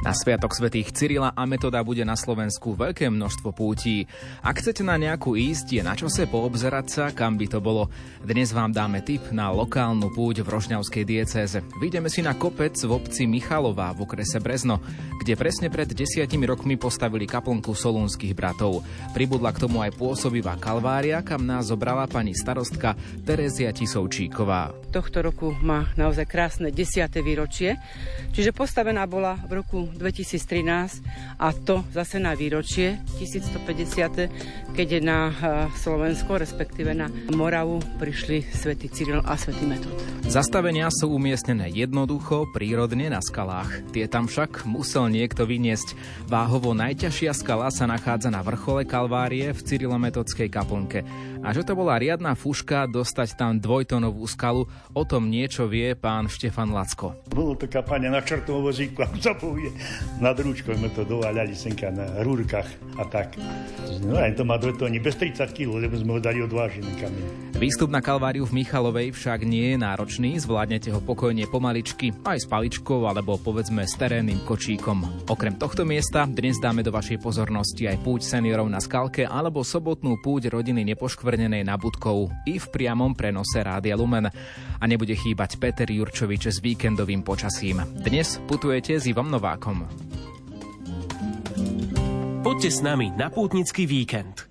Na Sviatok svätých Cyrila a Metoda bude na Slovensku veľké množstvo pútí. Ak chcete na nejakú ísť, je na čase poobzerať sa, kam by to bolo. Dnes vám dáme tip na lokálnu púť v Rožňavskej diecéze. Vidíme si na kopec v obci Michalová v okrese Brezno, kde presne pred desiatimi rokmi postavili kaplnku solúnskych bratov. Pribudla k tomu aj pôsobivá kalvária, kam nás zobrala pani starostka Terezia Tisovčíková. Tohto roku má naozaj krásne 10. výročie, čiže postavená bola v roku 2013 a to zase na výročie 1150, keď na eh, Slovensko, respektíve na Moravu, prišli svätý Cyril a svätý Metod. Zastavenia sú umiestnené jednoducho, prírodne na skalách. Tie tam však musel niekto vyniesť. Váhovo najťažšia skala sa nachádza na vrchole Kalvárie v Cyrilometodskej kaplnke. A že to bola riadna fuška dostať tam dvojtonovú skalu, o tom niečo vie pán Štefan Lacko. Bolo to kapanie na čertovom vozíku, ako sa povie. Nad rúčkou sme to dováľali senka na rúrkach a tak. No aj to má dve tóny, bez 30 kg, lebo sme ho dali odvážený kameň. Výstup na Kalváriu v Michalovej však nie je náročný, zvládnete ho pokojne pomaličky, aj s paličkou alebo povedzme s terénnym kočíkom. Okrem tohto miesta dnes dáme do vašej pozornosti aj púť seniorov na Skalke alebo sobotnú púť rodiny nepoškvrnenej na Budkov i v priamom prenose Rádia Lumen. A nebude chýbať Peter Jurčovič s víkendovým počasím. Dnes putujete s Ivom Novákom. Poďte s nami na Pútnický víkend.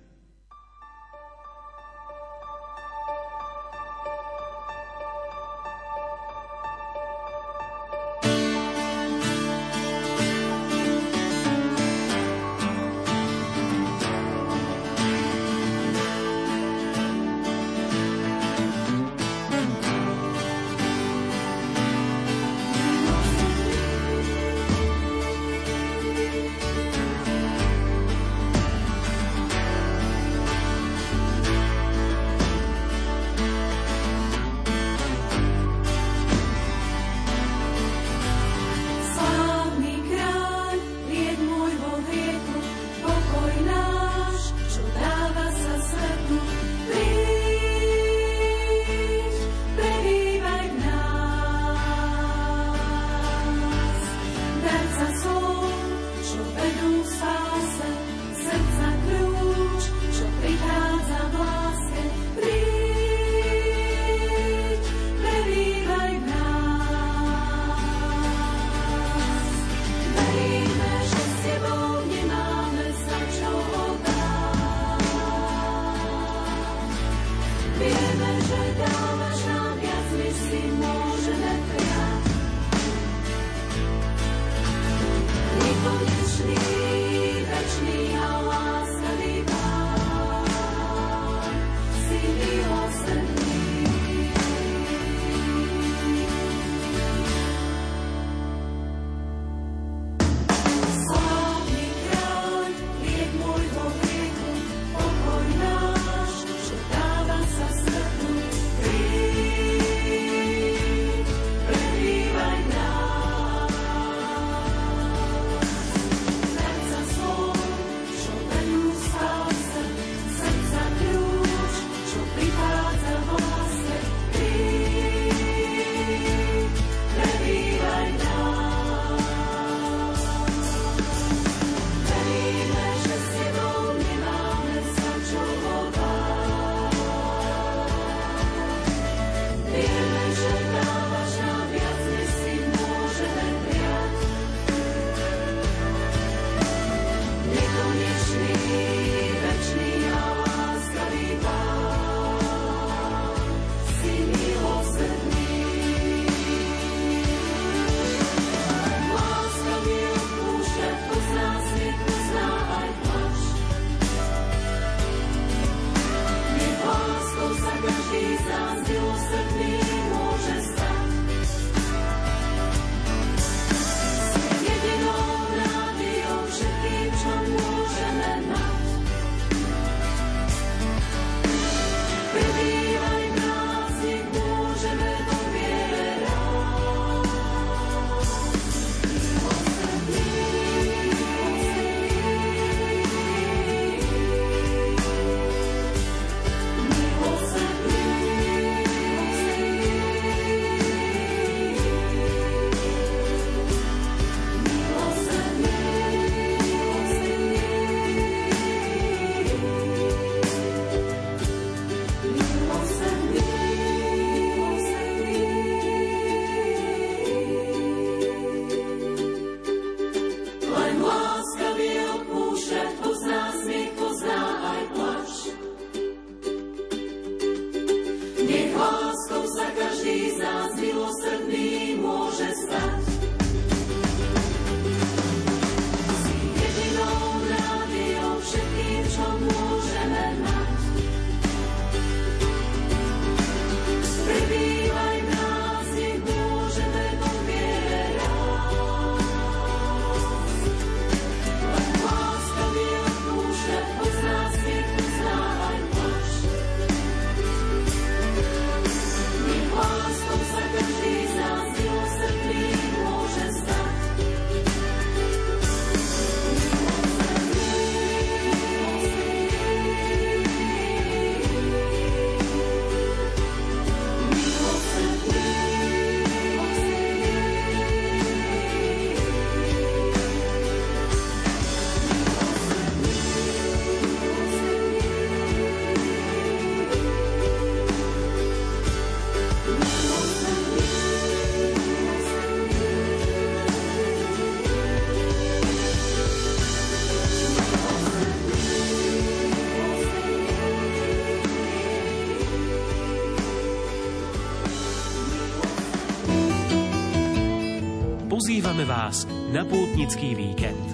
Pozývame vás na pútnický víkend.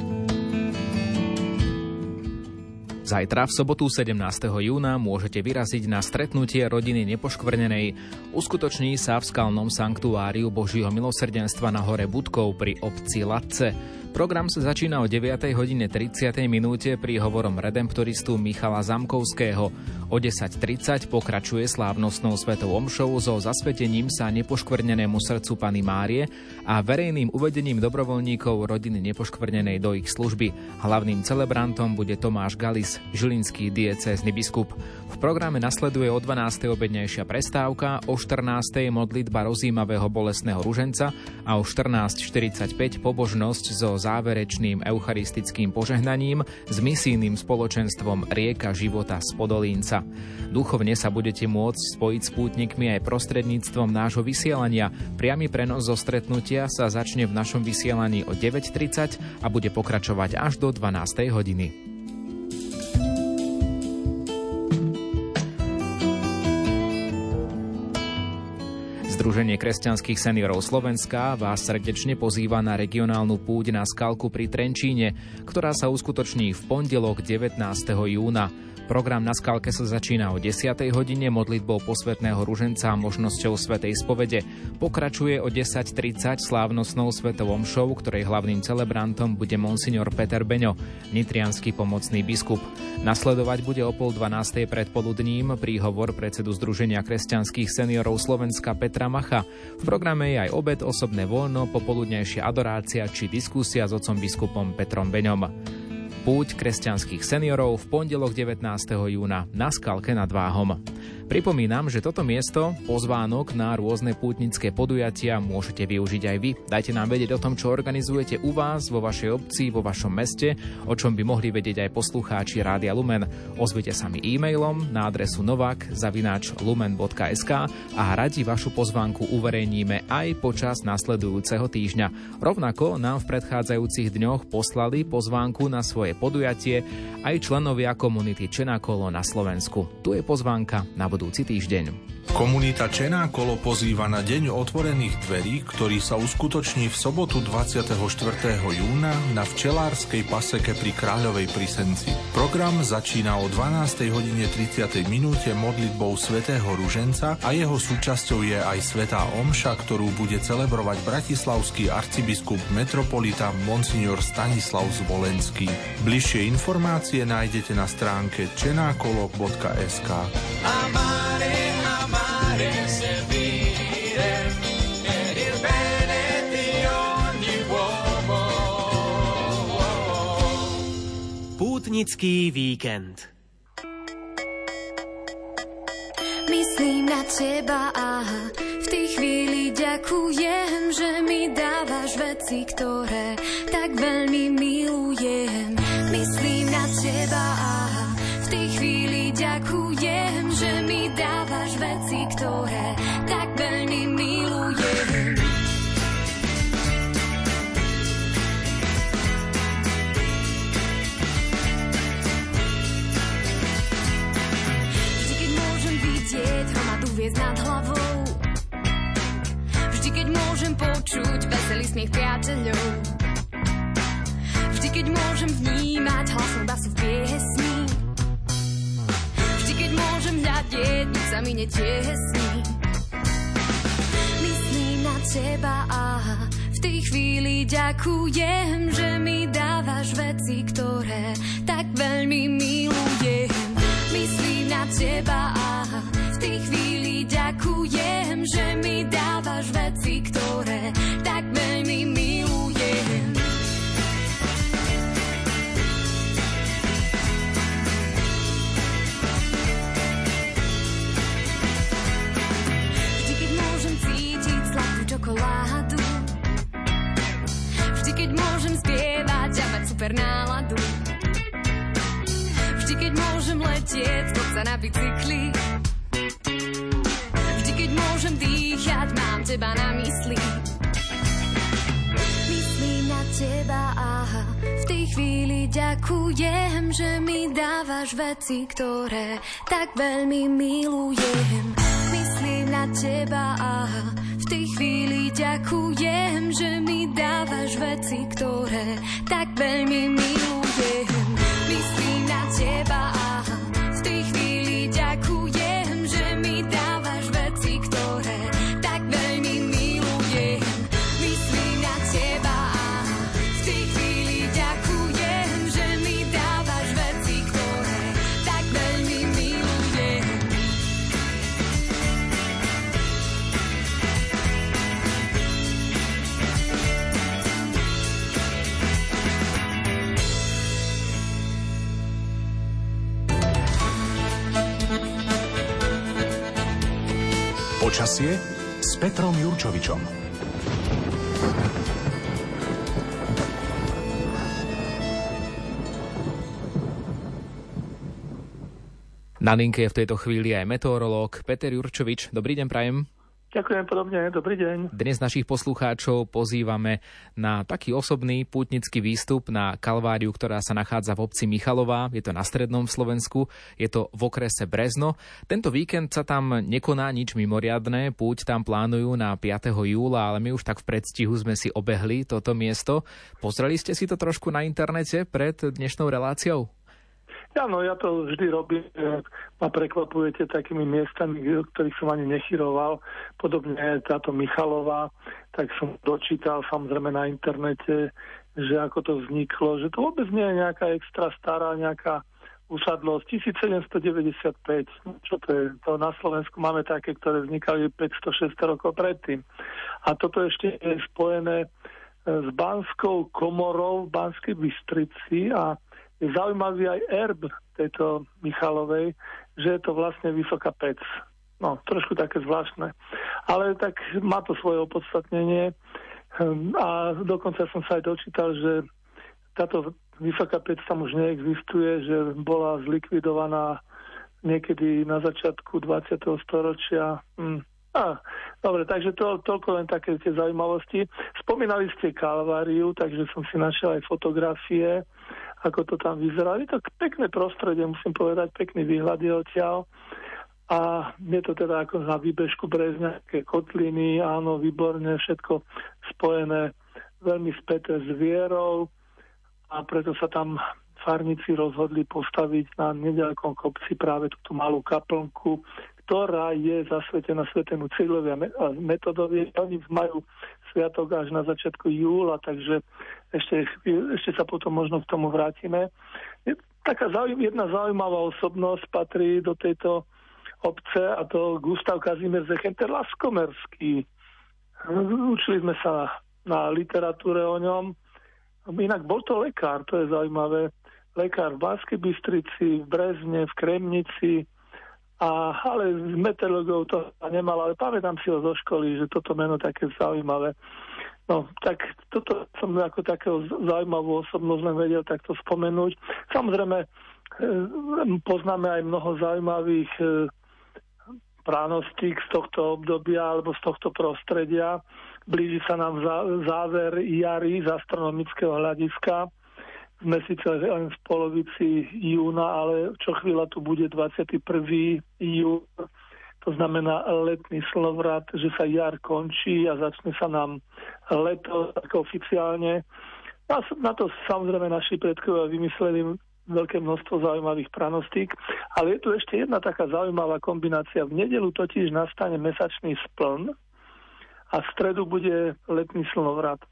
Zajtra v sobotu 17. júna môžete vyraziť na stretnutie rodiny nepoškvrnenej. Uskutoční sa v skalnom sanktuáriu Božího milosrdenstva na hore Budkov pri obci Latce. Program sa začína o 9. hodine 30. minúte pri hovorom redemptoristu Michala Zamkovského. O 10.30 pokračuje slávnostnou svetou omšou so zasvetením sa nepoškvrnenému srdcu Pany Márie a verejným uvedením dobrovoľníkov rodiny nepoškvrnenej do ich služby. Hlavným celebrantom bude Tomáš Galis, žilinský diecézny biskup. V programe nasleduje o 12. obednejšia prestávka, o 14. modlitba rozímavého bolesného ruženca a o 14.45 pobožnosť so záverečným eucharistickým požehnaním s misijným spoločenstvom Rieka života z Podolínca. Duchovne sa budete môcť spojiť s pútnikmi aj prostredníctvom nášho vysielania. Priamy prenos zo stretnutia sa začne v našom vysielaní o 9.30 a bude pokračovať až do 12. hodiny. Združenie kresťanských seniorov Slovenska vás srdečne pozýva na regionálnu púť na Skalku pri Trenčíne, ktorá sa uskutoční v pondelok 19. júna. Program na skalke sa začína o 10. hodine modlitbou posvetného ruženca a možnosťou svetej spovede. Pokračuje o 10.30 slávnostnou svetovom show, ktorej hlavným celebrantom bude monsignor Peter Beňo, nitrianský pomocný biskup. Nasledovať bude o pol 12. predpoludním príhovor predsedu Združenia kresťanských seniorov Slovenska Petra Macha. V programe je aj obed, osobné voľno, popoludnejšia adorácia či diskusia s otcom biskupom Petrom Beňom. Púť kresťanských seniorov v pondelok 19. júna na Skalke nad Váhom. Pripomínam, že toto miesto, pozvánok na rôzne pútnické podujatia môžete využiť aj vy. Dajte nám vedieť o tom, čo organizujete u vás, vo vašej obci, vo vašom meste, o čom by mohli vedieť aj poslucháči Rádia Lumen. Ozvite sa mi e-mailom na adresu novak.lumen.sk a radi vašu pozvánku uverejníme aj počas nasledujúceho týždňa. Rovnako nám v predchádzajúcich dňoch poslali pozvánku na svoje podujatie aj členovia komunity Čenakolo na Slovensku. Tu je pozvánka na budúci týždeň. Komunita Čená kolo pozýva na Deň otvorených dverí, ktorý sa uskutoční v sobotu 24. júna na včelárskej paseke pri Kráľovej Prisenci. Program začína o 12. hodine 30. minúte modlitbou svätého Ruženca a jeho súčasťou je aj svätá Omša, ktorú bude celebrovať bratislavský arcibiskup metropolita Monsignor Stanislav Zvolenský. Bližšie informácie nájdete na stránke čenákolo.sk. Amare. Pútnický víkend. Myslím na teba a v tej chvíli ďakujem, že mi dávaš veci, ktoré tak veľmi milujem. Myslím na teba a veci, ktoré tak veľmi milujem. Vždy, keď môžem vidieť hromadu hviezd nad hlavou, vždy, keď môžem počuť veselý smiech priateľov, vždy, keď môžem vnímať hlasom basu v piesni, môžem hľadieť, nič sa mi netiesni. Myslím na teba a v tej chvíli ďakujem, že mi dávaš veci, ktoré tak veľmi milujem. Myslím na teba a v tej chvíli ďakujem, že mi dávaš veci, ktoré tak veľmi milujem. Náladu. Vždy, keď môžem letieť, sa na bicykli. Vždy, keď môžem dýchať, mám teba na mysli. Myslím na teba a v tej chvíli ďakujem, že mi dávaš veci, ktoré tak veľmi milujem. Myslím na teba a v tej chvíli ďakujem, že mi dávaš veci, ktoré tak veľmi milujem. Myslím na teba a Počasie s Petrom Jurčovičom. Na linke je v tejto chvíli aj meteorológ Peter Jurčovič. Dobrý deň, prajem. Ďakujem podobne, dobrý deň. Dnes našich poslucháčov pozývame na taký osobný pútnický výstup na Kalváriu, ktorá sa nachádza v obci Michalová. Je to na strednom Slovensku, je to v okrese Brezno. Tento víkend sa tam nekoná nič mimoriadné, púť tam plánujú na 5. júla, ale my už tak v predstihu sme si obehli toto miesto. Pozreli ste si to trošku na internete pred dnešnou reláciou? Áno, ja to vždy robím. Ma prekvapujete takými miestami, o ktorých som ani nechyroval. Podobne táto Michalová, tak som dočítal samozrejme na internete, že ako to vzniklo, že to vôbec nie je nejaká extra stará, nejaká usadlosť. 1795, čo to je? To na Slovensku máme také, ktoré vznikali 500-600 rokov predtým. A toto ešte je spojené e, s Banskou komorou v Banskej Bystrici a zaujímavý aj erb tejto Michalovej, že je to vlastne vysoká pec. No, trošku také zvláštne. Ale tak má to svoje opodstatnenie Hm, a dokonca som sa aj dočítal, že táto vysoká pec tam už neexistuje, že bola zlikvidovaná niekedy na začiatku 20. storočia. Hm. A, dobre, takže to, toľko len také tie zaujímavosti. Spomínali ste Kalváriu, takže som si našiel aj fotografie ako to tam vyzerá. Je to pekné prostredie, musím povedať, pekný výhľad je odtiaľ. A je to teda ako na výbežku Brezňaké kotliny, áno, výborne, všetko spojené, veľmi späté s vierou a preto sa tam farníci rozhodli postaviť na nedalekom kopci práve túto malú kaplnku, ktorá je zasvetená svetému Cyrilovi a Metodovi. Oni majú sviatok až na začiatku júla, takže ešte, ešte sa potom možno k tomu vrátime. Taká zaujím, jedna zaujímavá osobnosť patrí do tejto obce a to Gustav Kazimír Zechenter Laskomerský. Učili sme sa na literatúre o ňom. Inak bol to lekár, to je zaujímavé. Lekár v Banskej Bystrici, v Brezne, v Kremnici, a, ale z meteorologov to nemal, ale pamätám si ho zo školy, že toto meno také zaujímavé. No, tak toto som ako takého zaujímavú osobnosť len vedel takto spomenúť. Samozrejme, e, poznáme aj mnoho zaujímavých e, pránostík z tohto obdobia alebo z tohto prostredia. Blíži sa nám záver jary z astronomického hľadiska sme síce len v polovici júna, ale čo chvíľa tu bude 21. jún, to znamená letný slnovrat, že sa jar končí a začne sa nám leto tak oficiálne. A na to samozrejme naši predkovia vymysleli veľké množstvo zaujímavých pranostík, ale je tu ešte jedna taká zaujímavá kombinácia. V nedelu totiž nastane mesačný spln a v stredu bude letný slnovrat.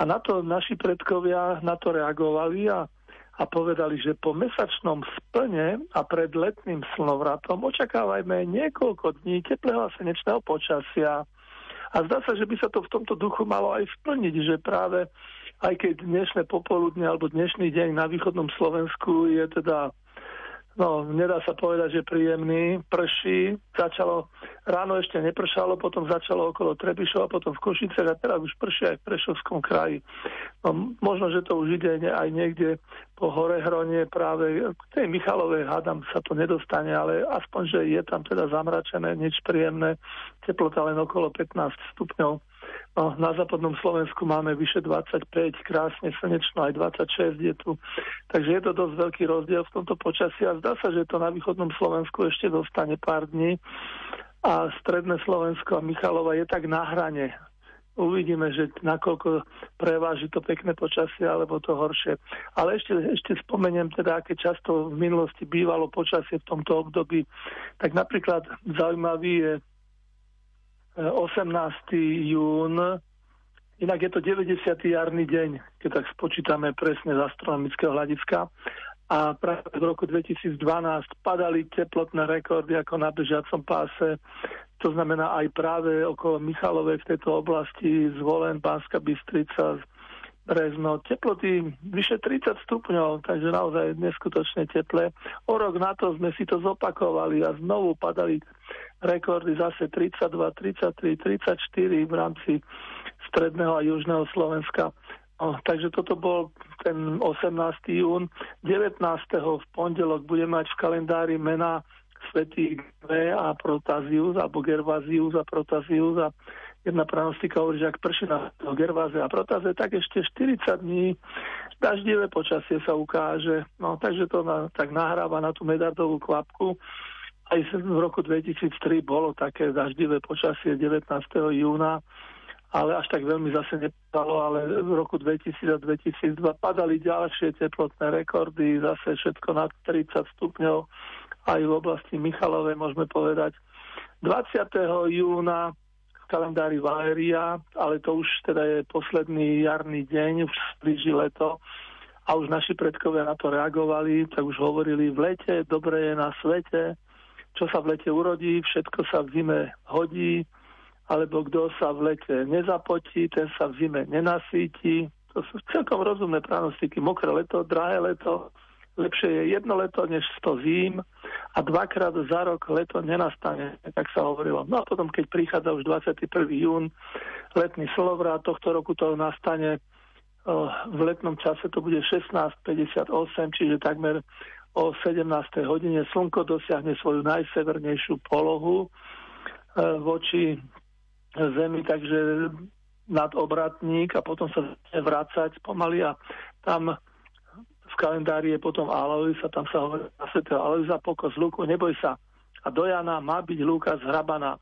A na to naši predkovia na to reagovali a, a povedali, že po mesačnom splne a pred letným slnovratom očakávajme niekoľko dní teplého a slnečného počasia. A zdá sa, že by sa to v tomto duchu malo aj splniť, že práve aj keď dnešné popoludne alebo dnešný deň na východnom Slovensku je teda No, nedá sa povedať, že príjemný. Prší, začalo, ráno ešte nepršalo, potom začalo okolo Trebišova, potom v Košicech a teraz už prší aj v Prešovskom kraji. No, možno, že to už ide aj niekde po Horehronie práve k tej Michalovej hádam sa to nedostane, ale aspoň, že je tam teda zamračené, nič príjemné, teplota len okolo 15 stupňov. Na západnom Slovensku máme vyše 25, krásne slnečno, aj 26 je tu. Takže je to dosť veľký rozdiel v tomto počasí a zdá sa, že to na východnom Slovensku ešte dostane pár dní. a stredné Slovensko a Michalova je tak na hrane. Uvidíme, že nakoľko preváži to pekné počasie alebo to horšie. Ale ešte, ešte spomeniem teda, aké často v minulosti bývalo počasie v tomto období. Tak napríklad zaujímavý je 18. jún, inak je to 90. jarný deň, keď tak spočítame presne z astronomického hľadiska. A práve v roku 2012 padali teplotné rekordy ako na bežiacom páse. To znamená aj práve okolo Michalovej v tejto oblasti, zvolen Banska Bystrica, Brezno, teploty vyše 30 stupňov, takže naozaj neskutočne teple. O rok na to sme si to zopakovali a znovu padali rekordy zase 32, 33, 34 v rámci stredného a južného Slovenska. O, takže toto bol ten 18. jún. 19. v pondelok bude mať v kalendári mena svätý G a Protazius, alebo Gervazius a Protazius a jedna pranostika hovorí, že ak prší na gerváze a protaze, tak ešte 40 dní daždivé počasie sa ukáže. No, takže to na, tak nahráva na tú medardovú kvapku. Aj v roku 2003 bolo také daždivé počasie 19. júna, ale až tak veľmi zase nepadalo, ale v roku 2000 a 2002 padali ďalšie teplotné rekordy, zase všetko nad 30 stupňov, aj v oblasti Michalovej môžeme povedať. 20. júna kalendári Valéria, ale to už teda je posledný jarný deň, už blíži leto a už naši predkovia na to reagovali, tak už hovorili v lete, dobre je na svete, čo sa v lete urodí, všetko sa v zime hodí, alebo kto sa v lete nezapotí, ten sa v zime nenasíti. To sú celkom rozumné pranostiky. Mokré leto, drahé leto, lepšie je jedno leto než 100 zím a dvakrát za rok leto nenastane, tak sa hovorilo. No a potom, keď prichádza už 21. jún, letný slovrát, tohto roku to nastane v letnom čase to bude 16.58, čiže takmer o 17. hodine slnko dosiahne svoju najsevernejšiu polohu voči Zemi, takže nad obratník a potom sa začne vrácať pomaly a tam v kalendári je potom Alois a tam sa hovorí na svetého Aloisa pokos Luku, neboj sa. A do Jana má byť Luka zhrabaná.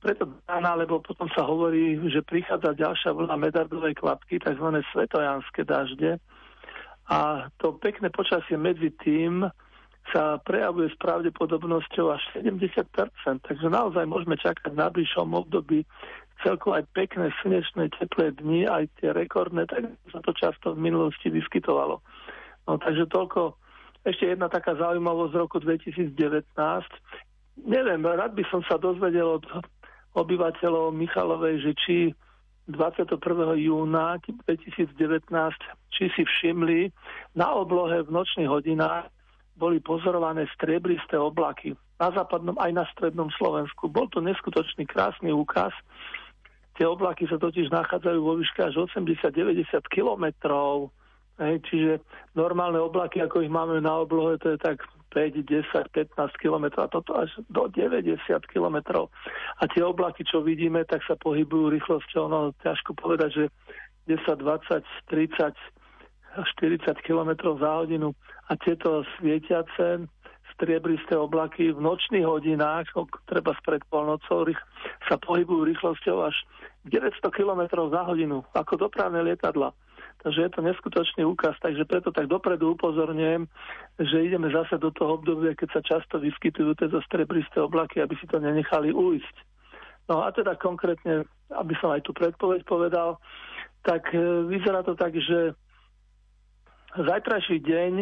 Preto Jana, lebo potom sa hovorí, že prichádza ďalšia vlna medardovej kvapky, tzv. svetojanské dažde. A to pekné počasie medzi tým sa prejavuje s pravdepodobnosťou až 70%. Takže naozaj môžeme čakať na bližšom období celkom aj pekné slnečné teplé dni, aj tie rekordné, tak sa to často v minulosti vyskytovalo. No takže toľko. Ešte jedna taká zaujímavosť z roku 2019. Neviem, rád by som sa dozvedel od obyvateľov Michalovej, že či 21. júna 2019, či si všimli, na oblohe v nočných hodinách boli pozorované striebristé oblaky na západnom aj na strednom Slovensku. Bol to neskutočný krásny úkaz. Tie oblaky sa totiž nachádzajú vo výške až 80-90 kilometrov čiže normálne oblaky, ako ich máme na oblohe, to je tak 5, 10, 15 km a toto až do 90 km. A tie oblaky, čo vidíme, tak sa pohybujú rýchlosťou, no ťažko povedať, že 10, 20, 30, 40 km za hodinu. A tieto svietiace striebristé oblaky v nočných hodinách, treba spred polnocou, sa pohybujú rýchlosťou až 900 km za hodinu, ako dopravné lietadla. Takže je to neskutočný úkaz, takže preto tak dopredu upozorňujem, že ideme zase do toho obdobia, keď sa často vyskytujú tieto strebristé oblaky, aby si to nenechali ujsť. No a teda konkrétne, aby som aj tú predpoveď povedal, tak e, vyzerá to tak, že zajtrajší deň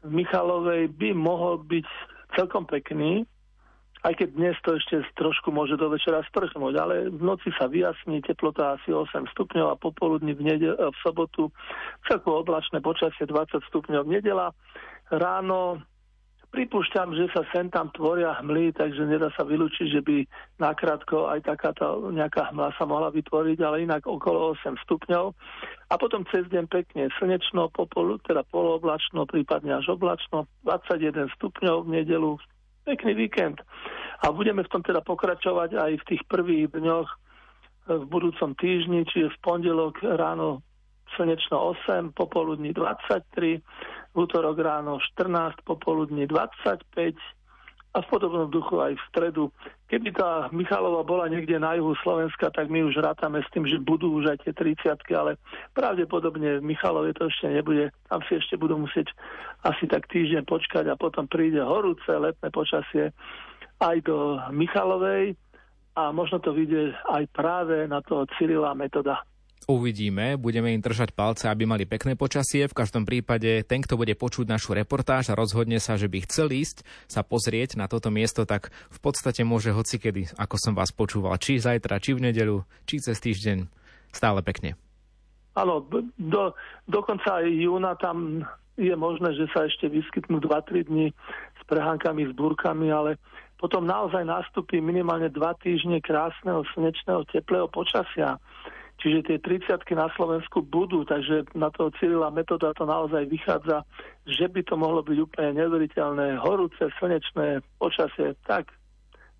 v Michalovej by mohol byť celkom pekný, aj keď dnes to ešte trošku môže do večera sprchnúť, ale v noci sa vyjasní teplota asi 8 stupňov a popoludní v, nedel- v sobotu celkovo oblačné počasie 20 stupňov. Nedela ráno pripúšťam, že sa sem tam tvoria hmly, takže nedá sa vylúčiť, že by nakrátko aj takáto nejaká hmla sa mohla vytvoriť, ale inak okolo 8 stupňov. A potom cez deň pekne slnečno, popolu, teda polooblačno, prípadne až oblačno, 21 stupňov v nedelu, pekný víkend. A budeme v tom teda pokračovať aj v tých prvých dňoch e, v budúcom týždni, čiže v pondelok ráno slnečno 8, popoludní 23, v útorok ráno 14, popoludní 25, a v podobnom duchu aj v stredu. Keby tá Michalova bola niekde na juhu Slovenska, tak my už rátame s tým, že budú už aj tie 30 ale pravdepodobne v Michalove to ešte nebude. Tam si ešte budú musieť asi tak týždeň počkať a potom príde horúce letné počasie aj do Michalovej a možno to vyjde aj práve na toho Cyrila metoda. Uvidíme, budeme im držať palce, aby mali pekné počasie. V každom prípade ten, kto bude počuť našu reportáž a rozhodne sa, že by chcel ísť sa pozrieť na toto miesto, tak v podstate môže hocikedy, ako som vás počúval, či zajtra, či v nedelu, či cez týždeň, stále pekne. Áno, do, dokonca aj júna tam je možné, že sa ešte vyskytnú 2-3 dní s prehánkami, s búrkami, ale potom naozaj nastúpi minimálne 2 týždne krásneho, slnečného, teplého počasia. Čiže tie 30 na Slovensku budú, takže na toho Cyrila metoda to naozaj vychádza, že by to mohlo byť úplne neveriteľné, horúce, slnečné počasie. Tak,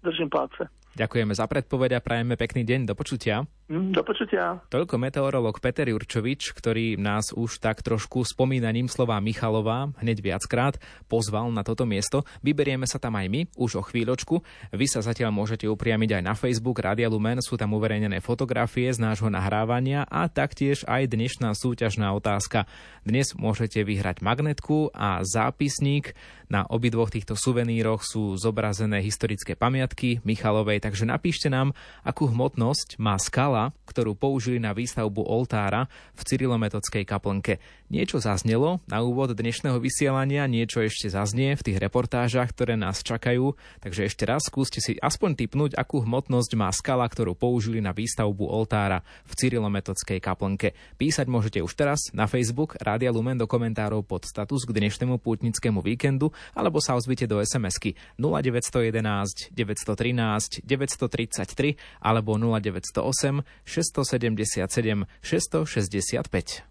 držím palce. Ďakujeme za predpoveď a prajeme pekný deň. Do počutia. Mm, do počutia. Toľko meteorolog Peter Jurčovič, ktorý nás už tak trošku spomínaním slova Michalová hneď viackrát pozval na toto miesto. Vyberieme sa tam aj my, už o chvíľočku. Vy sa zatiaľ môžete upriamiť aj na Facebook Radia Lumen, sú tam uverejnené fotografie z nášho nahrávania a taktiež aj dnešná súťažná otázka. Dnes môžete vyhrať magnetku a zápisník. Na obidvoch týchto suveníroch sú zobrazené historické pamiatky Michalovej, takže napíšte nám, akú hmotnosť má skala skala, ktorú použili na výstavbu oltára v Cyrilometodskej kaplnke. Niečo zaznelo na úvod dnešného vysielania, niečo ešte zaznie v tých reportážach, ktoré nás čakajú, takže ešte raz skúste si aspoň typnúť, akú hmotnosť má skala, ktorú použili na výstavbu oltára v Cyrilometodskej kaplnke. Písať môžete už teraz na Facebook Rádia Lumen do komentárov pod status k dnešnému pútnickému víkendu alebo sa ozvite do SMS-ky 0911 913 933 alebo 0908 677 665.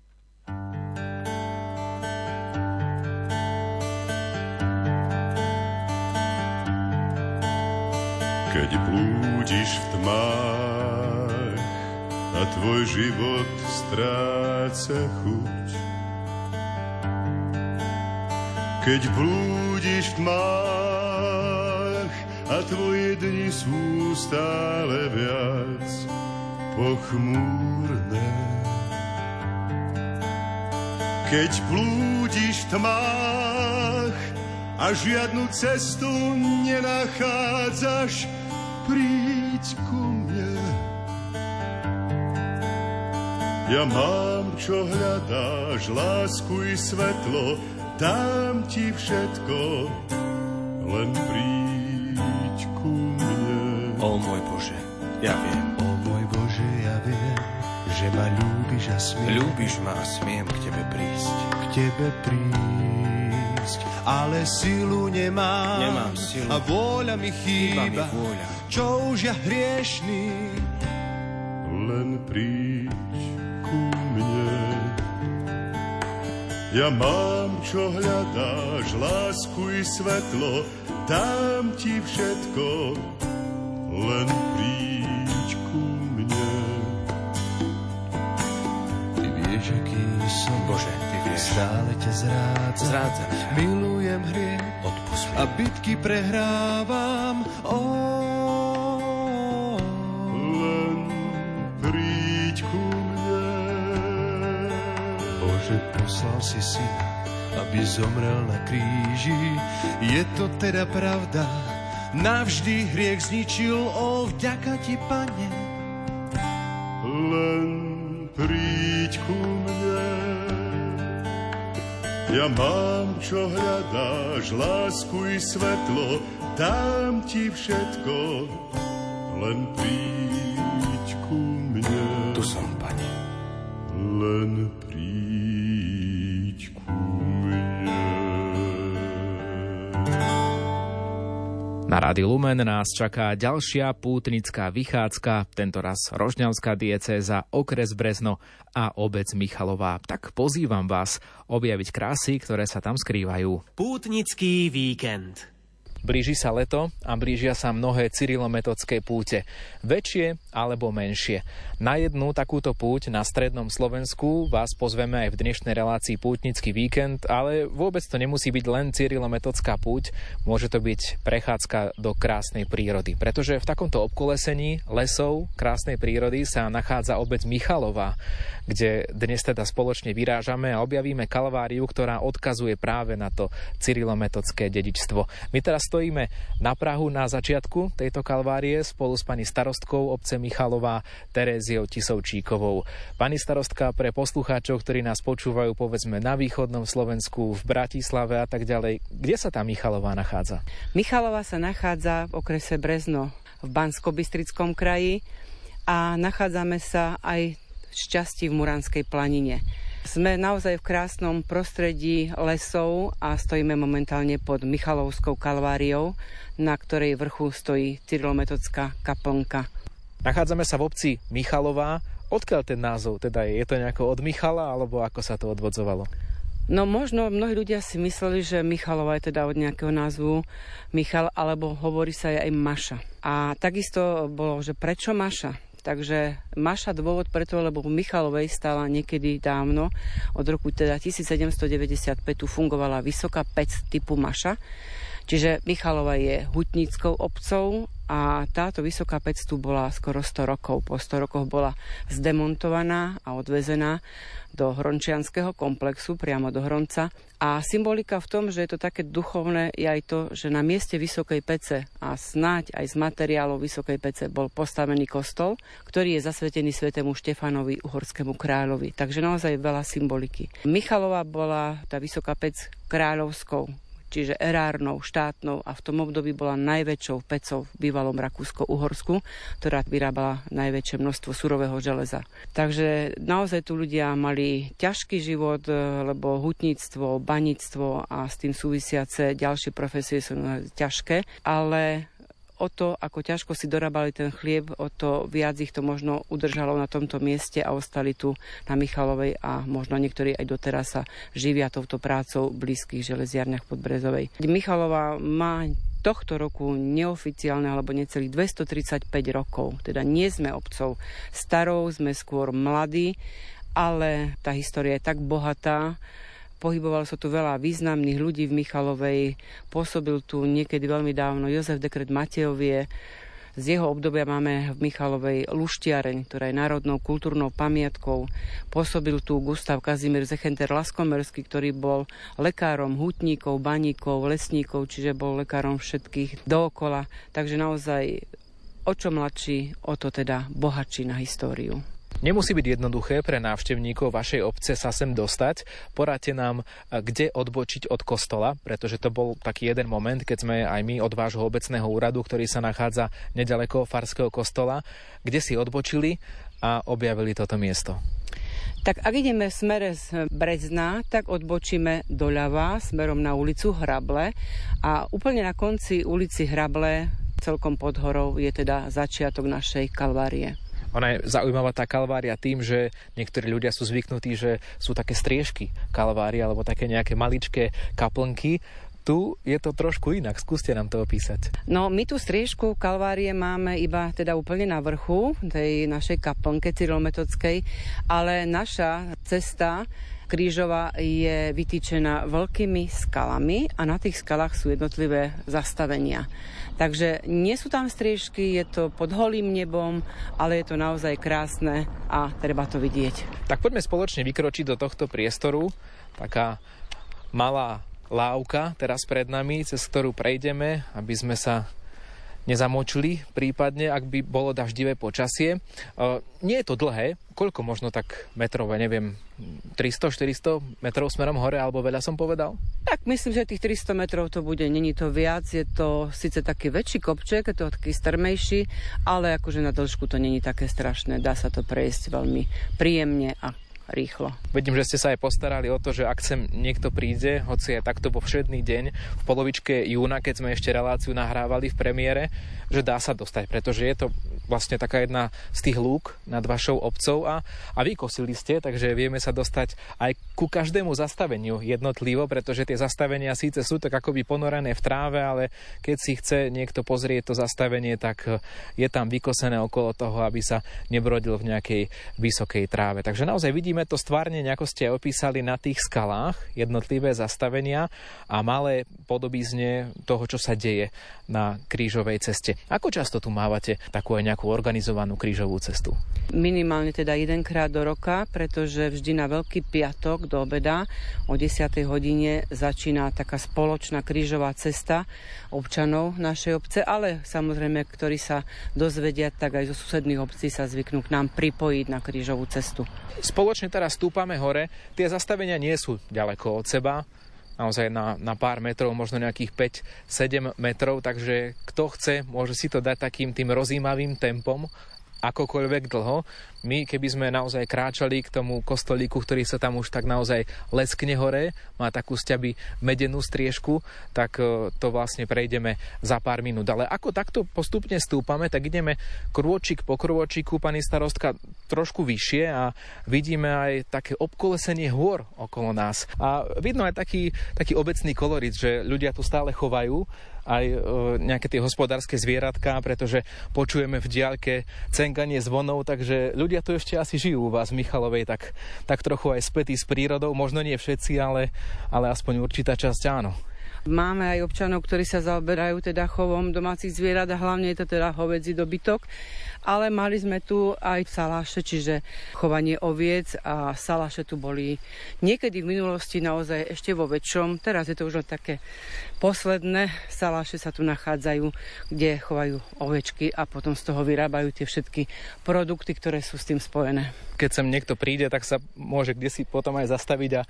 Keď blúdiš v tmách a tvoj život stráca chuť. Keď blúdiš v tmách a tvoje dni sú stále viac pochmúrne. Keď blúdiš v tmách a žiadnu cestu nenachádzaš, príď ku mne. Ja mám, čo hľadáš, lásku i svetlo, dám ti všetko, len príď ku mne. O môj Bože, ja viem, že ma ľúbiš a smiem. Ľúbiš ma a smiem k tebe prísť. K tebe prísť, ale silu nemám. Nemám silu. A vôľa mi chýba. Chýba mi vôľa. Čo už ja hriešný. Len príď ku mne. Ja mám, čo hľadáš, lásku i svetlo, dám ti všetko, len príď Stále ťa zrádza. Zrádza. Milujem mi. A bitky prehrávam. Oh. Len príď ku mne. Bože, poslal si syna, aby zomrel na kríži. Je to teda pravda, navždy hriech zničil, o vďaka ti, pane. Ja mám, čo hľadáš, lásku i svetlo, dám ti všetko, len príď Na Rádiu Lumen nás čaká ďalšia pútnická vychádzka, tentoraz Rožňavská diecéza, okres Brezno a obec Michalová. Tak pozývam vás objaviť krásy, ktoré sa tam skrývajú. Pútnický víkend. Blíži sa leto a blížia sa mnohé cyrilometodské púte. Väčšie alebo menšie. Na jednu takúto púť na strednom Slovensku vás pozveme aj v dnešnej relácii Pútnický víkend, ale vôbec to nemusí byť len cyrilometodská púť, môže to byť prechádzka do krásnej prírody. Pretože v takomto obkolesení lesov krásnej prírody sa nachádza obec Michalová, kde dnes teda spoločne vyrážame a objavíme kalváriu, ktorá odkazuje práve na to cyrilometodské dedičstvo. My teraz stojíme na Prahu na začiatku tejto kalvárie spolu s pani starostkou obce Michalová Teréziou Tisovčíkovou. Pani starostka, pre poslucháčov, ktorí nás počúvajú povedzme na východnom Slovensku, v Bratislave a tak ďalej, kde sa tá Michalová nachádza? Michalová sa nachádza v okrese Brezno v Bansko-Bystrickom kraji a nachádzame sa aj šťastí v Muranskej planine. Sme naozaj v krásnom prostredí lesov a stojíme momentálne pod Michalovskou kalváriou, na ktorej vrchu stojí Cyrilometodská kaplnka. Nachádzame sa v obci Michalová. Odkiaľ ten názov teda je? To nejako od Michala, alebo ako sa to odvodzovalo? No možno mnohí ľudia si mysleli, že Michalova je teda od nejakého názvu Michal, alebo hovorí sa aj Maša. A takisto bolo, že prečo Maša? Takže Maša dôvod preto, lebo v Michalovej stála niekedy dávno, od roku teda 1795 tu fungovala vysoká pec typu Maša. Čiže Michalova je hutníckou obcov a táto vysoká pec tu bola skoro 100 rokov. Po 100 rokoch bola zdemontovaná a odvezená do Hrončianského komplexu, priamo do Hronca. A symbolika v tom, že je to také duchovné, je aj to, že na mieste Vysokej pece a snáď aj z materiálov Vysokej pece bol postavený kostol, ktorý je zasvetený svetému Štefanovi, uhorskému kráľovi. Takže naozaj veľa symboliky. Michalova bola tá Vysoká pec kráľovskou čiže erárnou, štátnou a v tom období bola najväčšou pecou v bývalom Rakúsko-Uhorsku, ktorá vyrábala najväčšie množstvo surového železa. Takže naozaj tu ľudia mali ťažký život, e, lebo hutníctvo, baníctvo a s tým súvisiace ďalšie profesie sú ťažké, ale o to, ako ťažko si dorábali ten chlieb, o to viac ich to možno udržalo na tomto mieste a ostali tu na Michalovej a možno niektorí aj doteraz sa živia touto prácou v blízkych železiarniach pod Brezovej. Michalova má tohto roku neoficiálne alebo necelých 235 rokov. Teda nie sme obcov starou, sme skôr mladí, ale tá história je tak bohatá, Pohybovalo sa tu veľa významných ľudí v Michalovej. Pôsobil tu niekedy veľmi dávno Jozef Dekret Matejovie. Z jeho obdobia máme v Michalovej Luštiareň, ktorá je národnou kultúrnou pamiatkou. Pôsobil tu Gustav Kazimír Zechenter Laskomerský, ktorý bol lekárom hutníkov, baníkov, lesníkov, čiže bol lekárom všetkých dookola. Takže naozaj o čo mladší, o to teda bohatší na históriu. Nemusí byť jednoduché pre návštevníkov vašej obce sa sem dostať. Poradte nám, kde odbočiť od kostola, pretože to bol taký jeden moment, keď sme aj my od vášho obecného úradu, ktorý sa nachádza nedaleko Farského kostola, kde si odbočili a objavili toto miesto. Tak ak ideme v smere z Brezna, tak odbočíme doľava smerom na ulicu Hrable a úplne na konci ulici Hrable celkom pod horou je teda začiatok našej kalvárie. Ona je zaujímavá tá kalvária tým, že niektorí ľudia sú zvyknutí, že sú také striežky kalvárie alebo také nejaké maličké kaplnky tu je to trošku inak. Skúste nám to opísať. No, my tu striežku Kalvárie máme iba teda úplne na vrchu tej našej kaplnke cyrilometodskej, ale naša cesta krížová je vytýčená veľkými skalami a na tých skalách sú jednotlivé zastavenia. Takže nie sú tam striežky, je to pod holým nebom, ale je to naozaj krásne a treba to vidieť. Tak poďme spoločne vykročiť do tohto priestoru. Taká malá lávka teraz pred nami, cez ktorú prejdeme, aby sme sa nezamočili, prípadne, ak by bolo daždivé počasie. Uh, nie je to dlhé, koľko možno tak metrov, neviem, 300-400 metrov smerom hore, alebo veľa som povedal? Tak myslím, že tých 300 metrov to bude, není to viac, je to síce taký väčší kopček, je to taký strmejší, ale akože na dĺžku to není také strašné, dá sa to prejsť veľmi príjemne a rýchlo. Vidím, že ste sa aj postarali o to, že ak sem niekto príde, hoci je takto vo všedný deň, v polovičke júna, keď sme ešte reláciu nahrávali v premiére, že dá sa dostať, pretože je to vlastne taká jedna z tých lúk nad vašou obcov a, a vy kosili ste, takže vieme sa dostať aj ku každému zastaveniu jednotlivo, pretože tie zastavenia síce sú tak akoby ponorené v tráve, ale keď si chce niekto pozrieť to zastavenie, tak e, je tam vykosené okolo toho, aby sa nebrodil v nejakej vysokej tráve. Takže naozaj vidíme to stvárne, ako ste opísali na tých skalách, jednotlivé zastavenia a malé podobizne toho, čo sa deje na krížovej ceste. Ako často tu mávate takú aj nejakú organizovanú krížovú cestu? Minimálne teda jedenkrát do roka, pretože vždy na Veľký piatok do obeda o 10. hodine začína taká spoločná krížová cesta občanov našej obce, ale samozrejme, ktorí sa dozvedia, tak aj zo susedných obcí sa zvyknú k nám pripojiť na krížovú cestu. Spoločne teraz stúpame hore. Tie zastavenia nie sú ďaleko od seba naozaj na, na pár metrov, možno nejakých 5-7 metrov, takže kto chce, môže si to dať takým tým rozímavým tempom akokoľvek dlho. My, keby sme naozaj kráčali k tomu kostolíku, ktorý sa tam už tak naozaj leskne hore, má takú sťaby medenú striežku, tak e, to vlastne prejdeme za pár minút. Ale ako takto postupne stúpame, tak ideme krôčik po krôčiku, pani starostka, trošku vyššie a vidíme aj také obkolesenie hôr okolo nás. A vidno aj taký, taký obecný kolorit, že ľudia tu stále chovajú aj e, nejaké tie hospodárske zvieratka, pretože počujeme v diaľke cenkanie zvonov, takže ľudia tu ešte asi žijú u vás Michalovej, tak, tak trochu aj spätí s prírodou, možno nie všetci, ale, ale aspoň určitá časť áno. Máme aj občanov, ktorí sa zaoberajú teda chovom domácich zvierat a hlavne je to teda hovedzí dobytok ale mali sme tu aj saláše, čiže chovanie oviec a saláše tu boli niekedy v minulosti naozaj ešte vo väčšom. Teraz je to už také posledné. Saláše sa tu nachádzajú, kde chovajú ovečky a potom z toho vyrábajú tie všetky produkty, ktoré sú s tým spojené. Keď sem niekto príde, tak sa môže kde si potom aj zastaviť a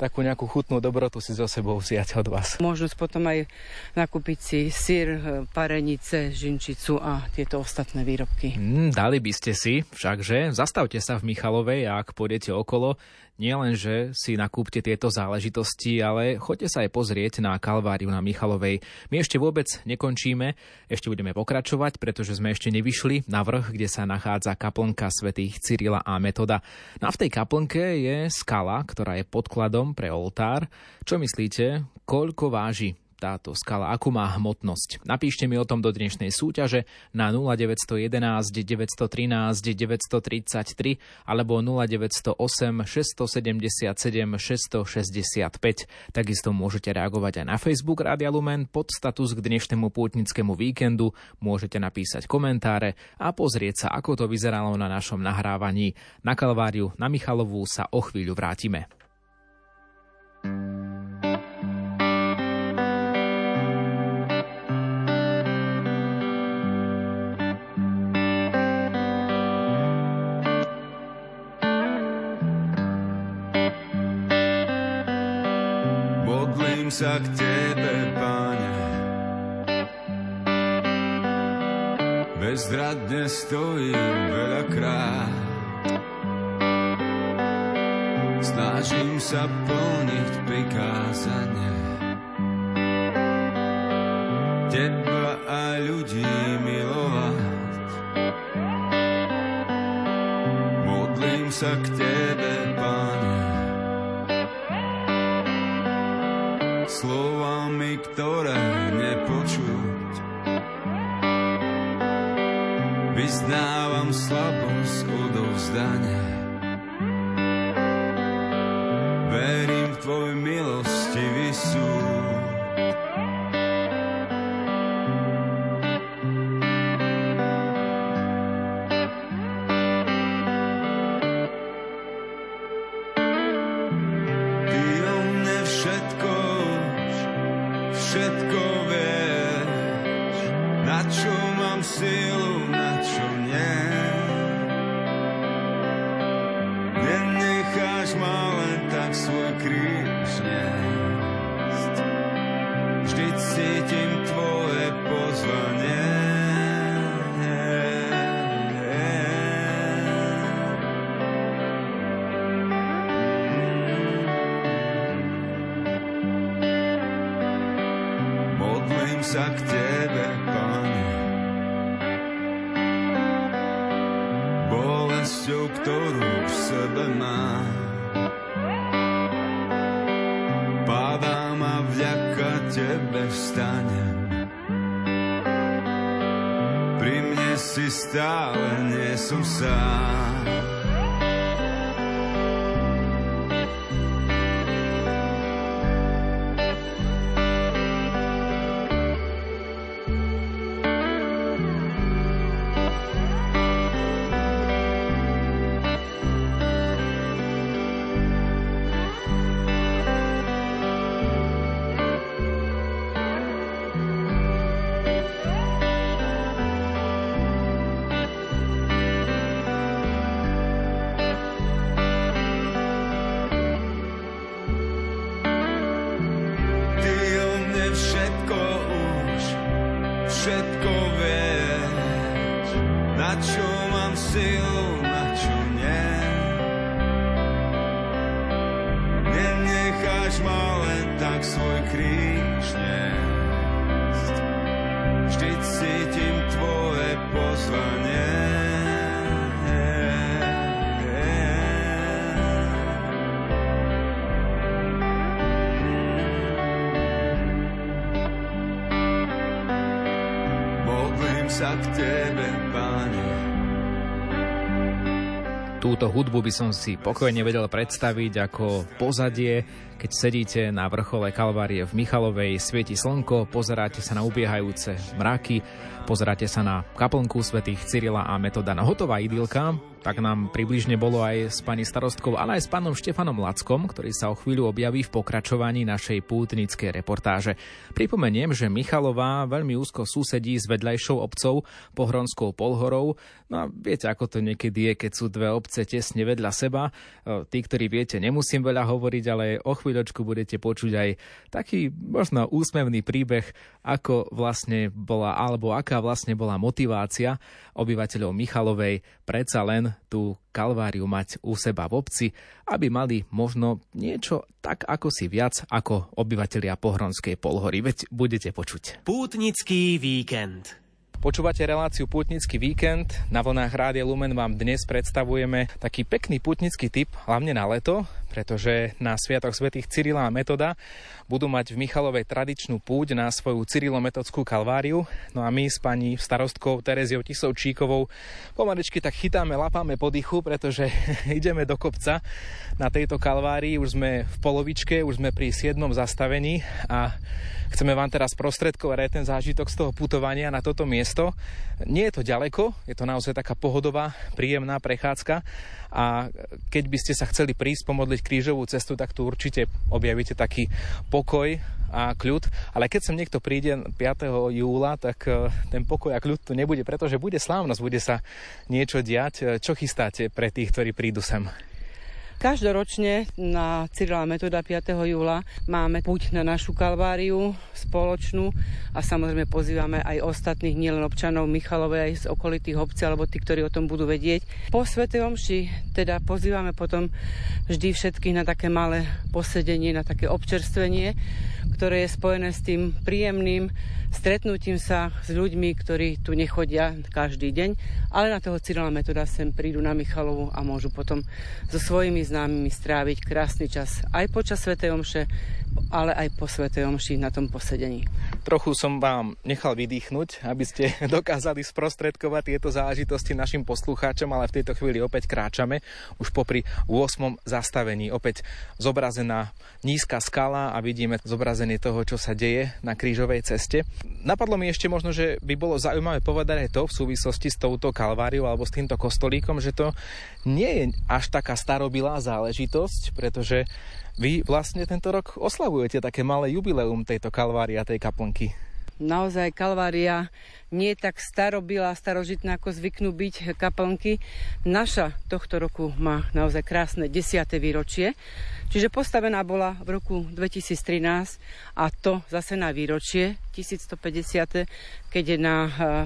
takú nejakú chutnú dobrotu si so sebou vziať od vás. Možnosť potom aj nakúpiť si sír, parenice, žinčicu a tieto ostatné výrobky. Mm, dali by ste si, všakže, zastavte sa v Michalovej a ak pôjdete okolo, nielen, že si nakúpte tieto záležitosti, ale choďte sa aj pozrieť na Kalváriu na Michalovej. My ešte vôbec nekončíme, ešte budeme pokračovať, pretože sme ešte nevyšli na vrch, kde sa nachádza kaplnka svätých Cyrila a Metoda. No v tej kaplnke je skala, ktorá je podkladom pre oltár. Čo myslíte, koľko váži táto skala, akú má hmotnosť. Napíšte mi o tom do dnešnej súťaže na 0911 913 933 alebo 0908 677 665. Takisto môžete reagovať aj na Facebook Rádia Lumen pod status k dnešnému pútnickému víkendu. Môžete napísať komentáre a pozrieť sa, ako to vyzeralo na našom nahrávaní. Na Kalváriu na Michalovú sa o chvíľu vrátime. Sa k Tebe, Pane. Bezradne stojím veľakrát. Snažím sa plniť prikázanie. Teba a ľudí milovať. Modlím sa k Tebe, здания. sa k Tebe, Pane. Bolesťou, ktorú v sebe mám, padám a vďaka Tebe vstanem. Pri mne si stále nie som sám. Hudbu by som si pokojne vedel predstaviť ako pozadie, keď sedíte na vrchole Kalvárie v Michalovej, svieti slnko, pozeráte sa na ubiehajúce mraky, pozeráte sa na kaplnku svätých Cyrila a Metoda. No hotová idylka, tak nám približne bolo aj s pani starostkou, ale aj s pánom Štefanom Lackom, ktorý sa o chvíľu objaví v pokračovaní našej pútnickej reportáže. Pripomeniem, že Michalová veľmi úzko susedí s vedľajšou obcov Pohronskou Polhorou. No a viete, ako to niekedy je, keď sú dve obce tesne vedľa seba. E, Tí, ktorí viete, nemusím veľa hovoriť, ale o chvíľočku budete počuť aj taký možno úsmevný príbeh, ako vlastne bola, alebo aká vlastne bola motivácia obyvateľov Michalovej predsa len tú kalváriu mať u seba v obci, aby mali možno niečo tak ako si viac ako obyvatelia Pohronskej polhory. Veď budete počuť. Pútnický víkend. Počúvate reláciu Putnický víkend. Na vlnách Rádia Lumen vám dnes predstavujeme taký pekný putnický typ, hlavne na leto, pretože na Sviatok svätých Cyrila a Metoda budú mať v Michalovej tradičnú púť na svoju cyrilometodskú kalváriu. No a my s pani starostkou Tereziou Tisovčíkovou pomaličky tak chytáme, lapáme po dychu, pretože ideme do kopca na tejto kalvárii. Už sme v polovičke, už sme pri 7. zastavení a chceme vám teraz prostredkovať aj ten zážitok z toho putovania na toto miesto. Nie je to ďaleko, je to naozaj taká pohodová, príjemná prechádzka a keď by ste sa chceli prísť pomodliť krížovú cestu, tak tu určite objavíte taký pokoj a kľud, ale keď sem niekto príde 5. júla, tak e, ten pokoj a kľud tu nebude, pretože bude slávnosť, bude sa niečo diať. Čo chystáte pre tých, ktorí prídu sem? Každoročne na Cyrila Metoda 5. júla máme púť na našu kalváriu spoločnú a samozrejme pozývame aj ostatných, nielen občanov Michalovej, aj z okolitých obcí, alebo tí, ktorí o tom budú vedieť. Po Svete Omši teda pozývame potom vždy všetkých na také malé posedenie, na také občerstvenie, ktoré je spojené s tým príjemným stretnutím sa s ľuďmi, ktorí tu nechodia každý deň, ale na toho Cyrila Metoda sem prídu na Michalovu a môžu potom so svojimi známymi stráviť krásny čas aj počas Svetej Omše, ale aj po Svetej Omši na tom posedení. Trochu som vám nechal vydýchnuť, aby ste dokázali sprostredkovať tieto zážitosti našim poslucháčom, ale v tejto chvíli opäť kráčame už popri 8. zastavení. Opäť zobrazená nízka skala a vidíme zobrazenie toho, čo sa deje na krížovej ceste. Napadlo mi ešte možno, že by bolo zaujímavé povedať aj to v súvislosti s touto kalváriou alebo s týmto kostolíkom, že to nie je až taká starobilá záležitosť, pretože vy vlastne tento rok oslavujete také malé jubileum tejto kalvárie a tej kaplnky. Naozaj Kalvária nie je tak starobilá, starožitná, ako zvyknú byť kaplnky. Naša tohto roku má naozaj krásne 10. výročie. Čiže postavená bola v roku 2013 a to zase na výročie 1150, keď je na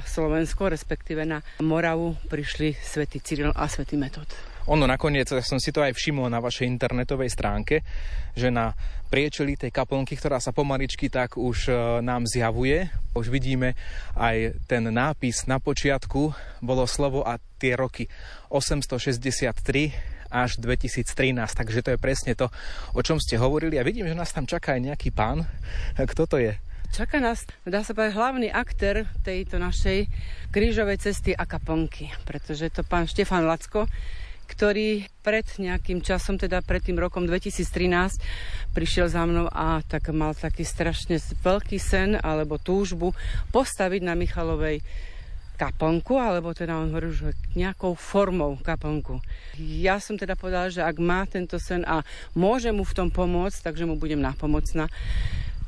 Slovensko, respektíve na Moravu, prišli svätý Cyril a svätý Metod. Ono nakoniec, ja som si to aj všimol na vašej internetovej stránke, že na priečeli tej kaplnky, ktorá sa pomaličky tak už nám zjavuje, už vidíme aj ten nápis na počiatku, bolo slovo a tie roky 863 až 2013, takže to je presne to, o čom ste hovorili a vidím, že nás tam čaká aj nejaký pán. Kto to je? Čaká nás, dá sa povedať, hlavný aktér tejto našej krížovej cesty a kaplnky, pretože to pán Štefan Lacko, ktorý pred nejakým časom, teda pred tým rokom 2013, prišiel za mnou a tak mal taký strašne veľký sen alebo túžbu postaviť na Michalovej kaplnku, alebo teda on hovorí, že nejakou formou kaplnku. Ja som teda povedala, že ak má tento sen a môže mu v tom pomôcť, takže mu budem napomocná.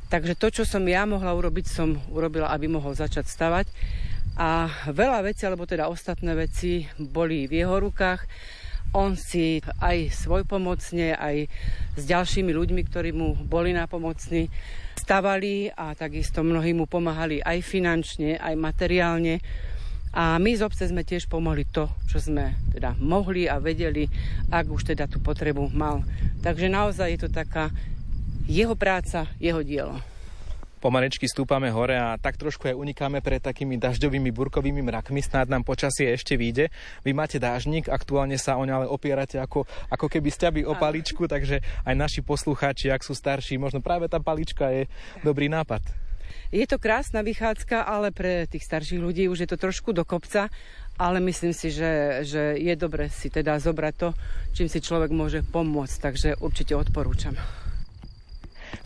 Takže to, čo som ja mohla urobiť, som urobila, aby mohol začať stavať. A veľa vecí, alebo teda ostatné veci boli v jeho rukách. On si aj svojpomocne, aj s ďalšími ľuďmi, ktorí mu boli napomocní, stavali a takisto mnohí mu pomáhali aj finančne, aj materiálne. A my z obce sme tiež pomohli to, čo sme teda mohli a vedeli, ak už teda tú potrebu mal. Takže naozaj je to taká jeho práca, jeho dielo. Pomalečky stúpame hore a tak trošku aj unikáme pred takými dažďovými burkovými mrakmi. Snáď nám počasie ešte vyjde. Vy máte dážnik, aktuálne sa o ale opierate ako, ako keby ste by o paličku, takže aj naši poslucháči, ak sú starší, možno práve tá palička je dobrý nápad. Je to krásna vychádzka, ale pre tých starších ľudí už je to trošku do kopca, ale myslím si, že, že je dobre si teda zobrať to, čím si človek môže pomôcť, takže určite odporúčam.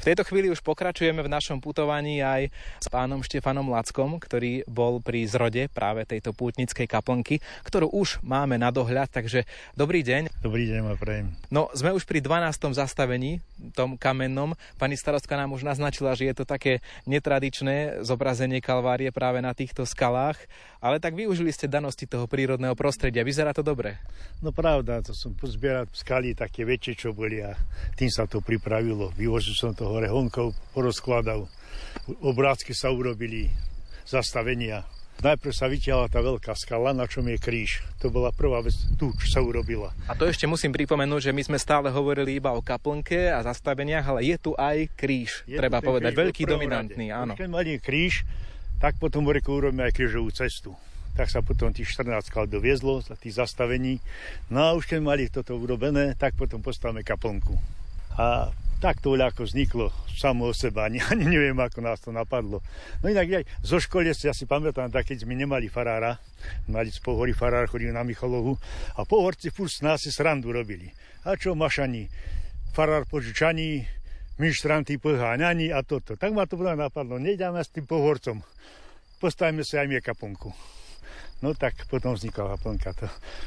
V tejto chvíli už pokračujeme v našom putovaní aj s pánom Štefanom Lackom, ktorý bol pri zrode práve tejto pútnickej kaplnky, ktorú už máme na dohľad, takže dobrý deň. Dobrý deň, ma prejem. No, sme už pri 12. zastavení, tom kamennom. Pani starostka nám už naznačila, že je to také netradičné zobrazenie kalvárie práve na týchto skalách, ale tak využili ste danosti toho prírodného prostredia. Vyzerá to dobre? No pravda, to som pozbieral skaly také väčšie, čo boli a tým sa to pripravilo. Vyvozil som to hore honkou, porozkladal. Obrázky sa urobili, zastavenia. Najprv sa vytiahla tá veľká skala, na čom je kríž. To bola prvá vec tu, čo sa urobila. A to ešte musím pripomenúť, že my sme stále hovorili iba o kaplnke a zastaveniach, ale je tu aj kríž, je treba povedať, veľký dominantný, áno. Keď mali kríž, tak potom v reku urobíme aj krížovú cestu tak sa potom tých 14 skal doviezlo za tých zastavení. No a už keď mali toto urobené, tak potom postavíme kaplnku. A tak to ľako vzniklo samo o seba, ani, ani neviem, ako nás to napadlo. No inak aj zo školy, ja si pamätám, tak keď sme nemali farára, mali z pohory farár, chodil na Michalovu a pohorci furt s nás si srandu robili. A čo mašani, farár požičaní, myštranty poháňaní a toto. Tak ma to potom napadlo, nejdeme s tým pohorcom, postavíme sa aj my kaponku. No tak potom vznikla kaponka.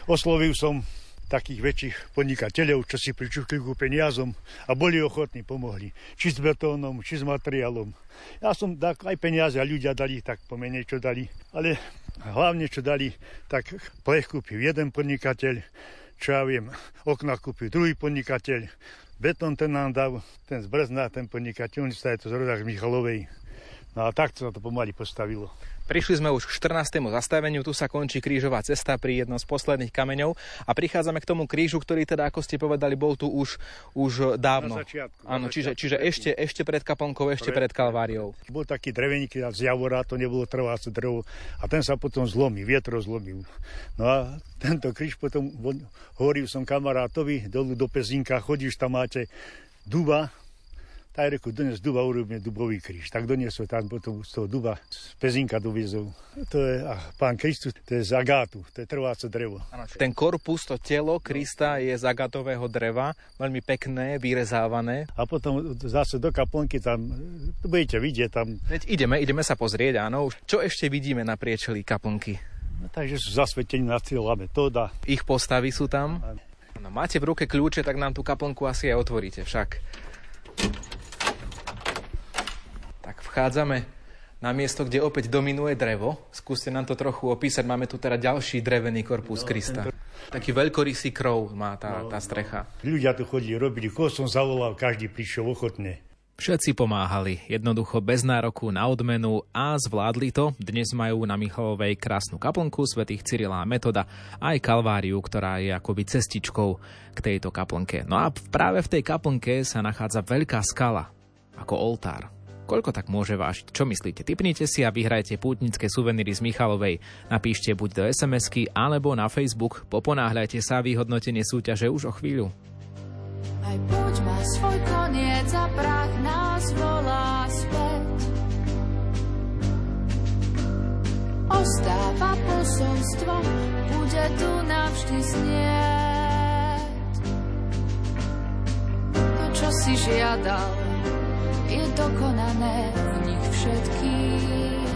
Oslovil som takých väčších podnikateľov, čo si pričuchli ku peniazom a boli ochotní, pomohli. Či s betónom, či s materiálom. Ja som tak aj peniaze a ľudia dali, tak pomenej čo dali. Ale hlavne čo dali, tak plech kúpil jeden podnikateľ, čo ja viem, okna kúpil druhý podnikateľ, betón ten nám dal, ten z Brzna, ten podnikateľ, on je to z rodách Michalovej. No a takto sa to pomaly postavilo. Prišli sme už k 14. zastaveniu, tu sa končí krížová cesta pri jednom z posledných kameňov a prichádzame k tomu krížu, ktorý teda, ako ste povedali, bol tu už, už dávno. Na začiatku. Áno, čiže, čiže ešte, ešte pred kaponkou, ešte pred, pred Kalváriou. Bol taký dreveník z Javora, to nebolo trváce drevo a ten sa potom zlomil, vietro zlomil. No a tento kríž potom, hovoril som kamarátovi, dolu do Pezinka, chodíš, tam máte duba, tak reku, dnes duba urobíme dubový kríž. Tak doniesol tam potom z toho duba z Pezinka doviezol. To je a pán Kristus, to je z agátu, to je trváce drevo. Ten korpus, to telo Krista je z agatového dreva, veľmi pekné, vyrezávané. A potom zase do kaplnky tam, to budete vidieť tam. Veď ideme, ideme sa pozrieť, áno. Čo ešte vidíme na priečeli kaplnky? No, takže sú zasvetení na cieľa metóda. Ich postavy sú tam? No, máte v ruke kľúče, tak nám tú kaplnku asi aj otvoríte však. Tak vchádzame na miesto, kde opäť dominuje drevo. Skúste nám to trochu opísať. Máme tu teda ďalší drevený korpus no, Krista. Tento... Taký veľkorysý krov má tá, no, tá strecha. Ľudia tu chodí, robili, koho som zavolal, každý prišiel ochotne. Všetci pomáhali, jednoducho bez nároku na odmenu a zvládli to. Dnes majú na Michalovej krásnu kaplnku svätých Cyrila a Metoda aj kalváriu, ktorá je akoby cestičkou k tejto kaplnke. No a práve v tej kaplnke sa nachádza veľká skala, ako oltár. Koľko tak môže vážiť? Čo myslíte? Typnite si a vyhrajte pútnické suveníry z Michalovej. Napíšte buď do SMS-ky alebo na Facebook. Poponáhľajte sa vyhodnotenie súťaže už o chvíľu. Aj púť má svoj koniec a prach nás volá späť. Ostáva posolstvo, bude tu navždy znieť. To, čo si žiadal, je dokonané v nich všetkých.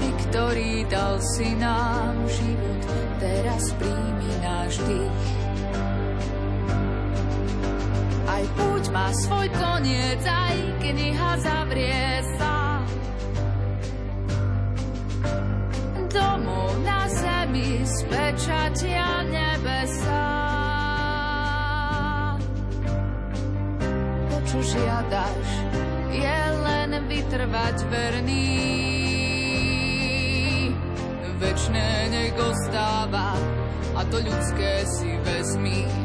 Ty, ktorý dal si nám život, teraz príjmi náš dých. Aj púť má svoj koniec, aj kniha zavrie sa. Domov na zemi spečatia nebesa. To, čo žiadaš, je len vytrvať verný. Večné nech ostáva a to ľudské si vezmi.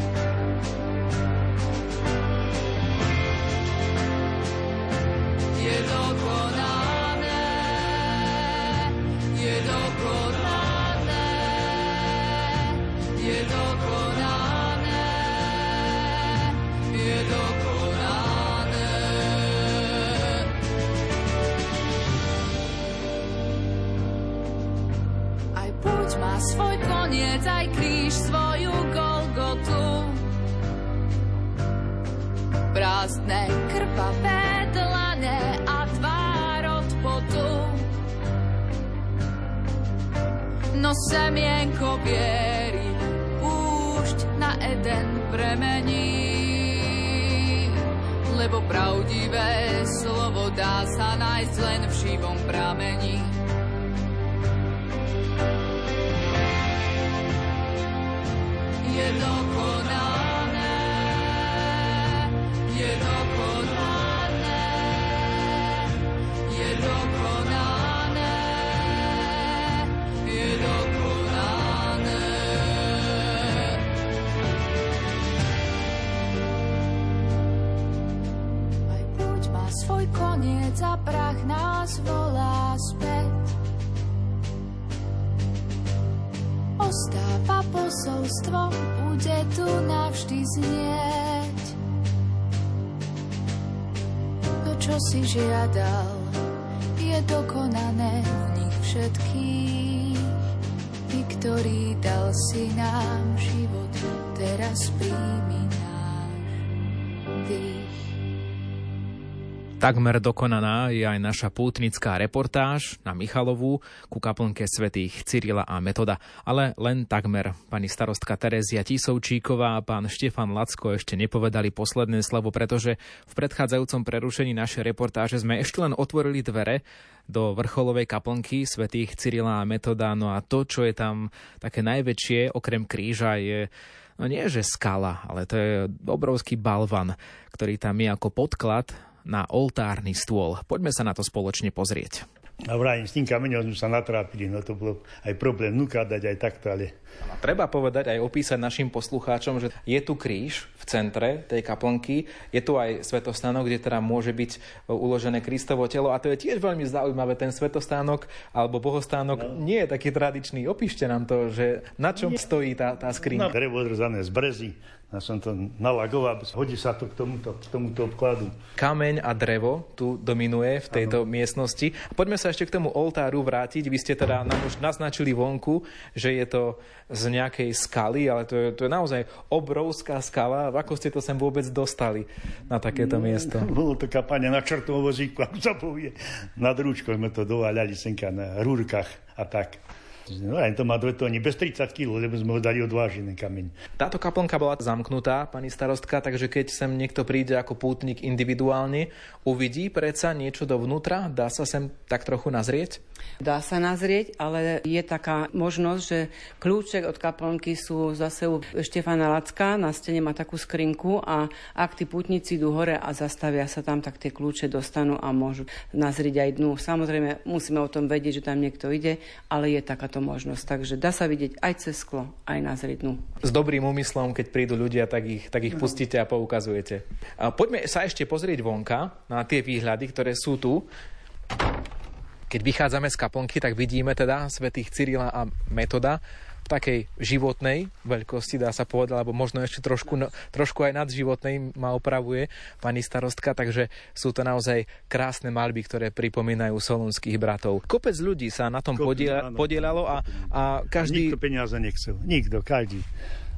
Viery púšť na Eden premení. Lebo pravdivé slovo dá sa nájsť len v živom pramení. Čo si žiadal, je dokonané v nich všetkých. Ty, ktorý dal si nám život, teraz príjmi náš dých. Takmer dokonaná je aj naša pútnická reportáž na Michalovú ku kaplnke svätých Cyrila a Metoda. Ale len takmer. Pani starostka Terezia Tisovčíková a pán Štefan Lacko ešte nepovedali posledné slovo, pretože v predchádzajúcom prerušení našej reportáže sme ešte len otvorili dvere do vrcholovej kaplnky svätých Cyrila a Metoda. No a to, čo je tam také najväčšie, okrem kríža, je no nie že skala, ale to je obrovský balvan, ktorý tam je ako podklad na oltárny stôl. Poďme sa na to spoločne pozrieť. A vrajím, s tým kameňom sme sa natrápili, no to bolo aj problém nuka dať aj takto, ale... Treba povedať aj opísať našim poslucháčom, že je tu kríž v centre tej kaplnky, je tu aj svetostánok, kde teda môže byť uložené Kristovo telo a to je tiež veľmi zaujímavé, ten svetostánok alebo bohostánok no. nie je taký tradičný. Opíšte nám to, že na čom nie. stojí tá, tá skrinka. No, drevo z brezy, ja som to nalagoval, hodí sa to k tomuto, k tomuto obkladu. Kameň a drevo tu dominuje v tejto ano. miestnosti. A poďme sa ešte k tomu oltáru vrátiť. Vy ste teda nám už naznačili vonku, že je to z nejakej skaly, ale to je, to je naozaj obrovská skala. Ako ste to sem vôbec dostali na takéto no, miesto? Bolo to kapanie na čertovom vozíku, ako sa povie. Nad rúčkou sme to dováľali senka na rúrkach a tak. No aj to má dve tóny, bez 30 kg, lebo sme ho dali odvážený kameň. Táto kaplnka bola zamknutá, pani starostka, takže keď sem niekto príde ako pútnik individuálne, uvidí predsa niečo dovnútra? Dá sa sem tak trochu nazrieť? Dá sa nazrieť, ale je taká možnosť, že kľúček od kaplnky sú zase u Štefana Lacka, na stene má takú skrinku a ak tí putníci idú hore a zastavia sa tam, tak tie kľúče dostanú a môžu nazrieť aj dnu. Samozrejme, musíme o tom vedieť, že tam niekto ide, ale je takáto táto možnosť. Takže dá sa vidieť aj cez sklo, aj na zridnu. S dobrým úmyslom, keď prídu ľudia, tak ich, tak ich no. pustíte a poukazujete. A poďme sa ešte pozrieť vonka na tie výhľady, ktoré sú tu. Keď vychádzame z kaplnky, tak vidíme teda svetých Cyrila a Metoda. Takej životnej veľkosti, dá sa povedať, alebo možno ešte trošku, trošku aj nadživotnej ma opravuje pani starostka, takže sú to naozaj krásne malby, ktoré pripomínajú solunských bratov. Kopec ľudí sa na tom podiela, podielalo a, a každý... Nikto peniaze nechcel, nikto, každý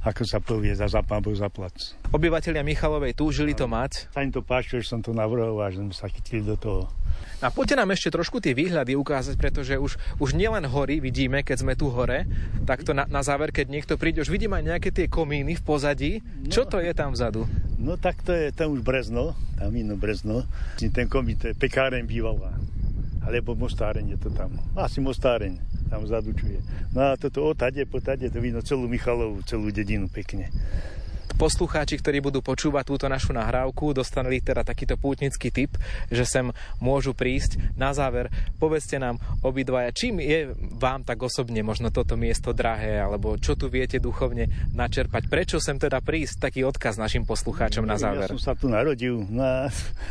ako sa povie, za zapábu za plac. Obyvatelia Michalovej túžili to mať. Im to páči, že som to navrhoval, že sme sa chytili do toho. A poďte nám ešte trošku tie výhľady ukázať, pretože už, už nielen hory vidíme, keď sme tu hore, tak to na, na záver, keď niekto príde, už vidím aj nejaké tie komíny v pozadí. No, Čo to je tam vzadu? No tak to je tam už Brezno, tam ino Brezno. Ten komín, to je pekáren bývalá. Alebo mostáreň je to tam. Asi mostáreň tam vzadu čuje. No a toto otade, potade, to vidno celú Michalovu, celú dedinu pekne poslucháči, ktorí budú počúvať túto našu nahrávku, dostaneli teda takýto pútnický tip, že sem môžu prísť. Na záver, povedzte nám obidvaja, čím je vám tak osobne možno toto miesto drahé, alebo čo tu viete duchovne načerpať. Prečo sem teda prísť? Taký odkaz našim poslucháčom na záver. Ja som sa tu narodil. Na...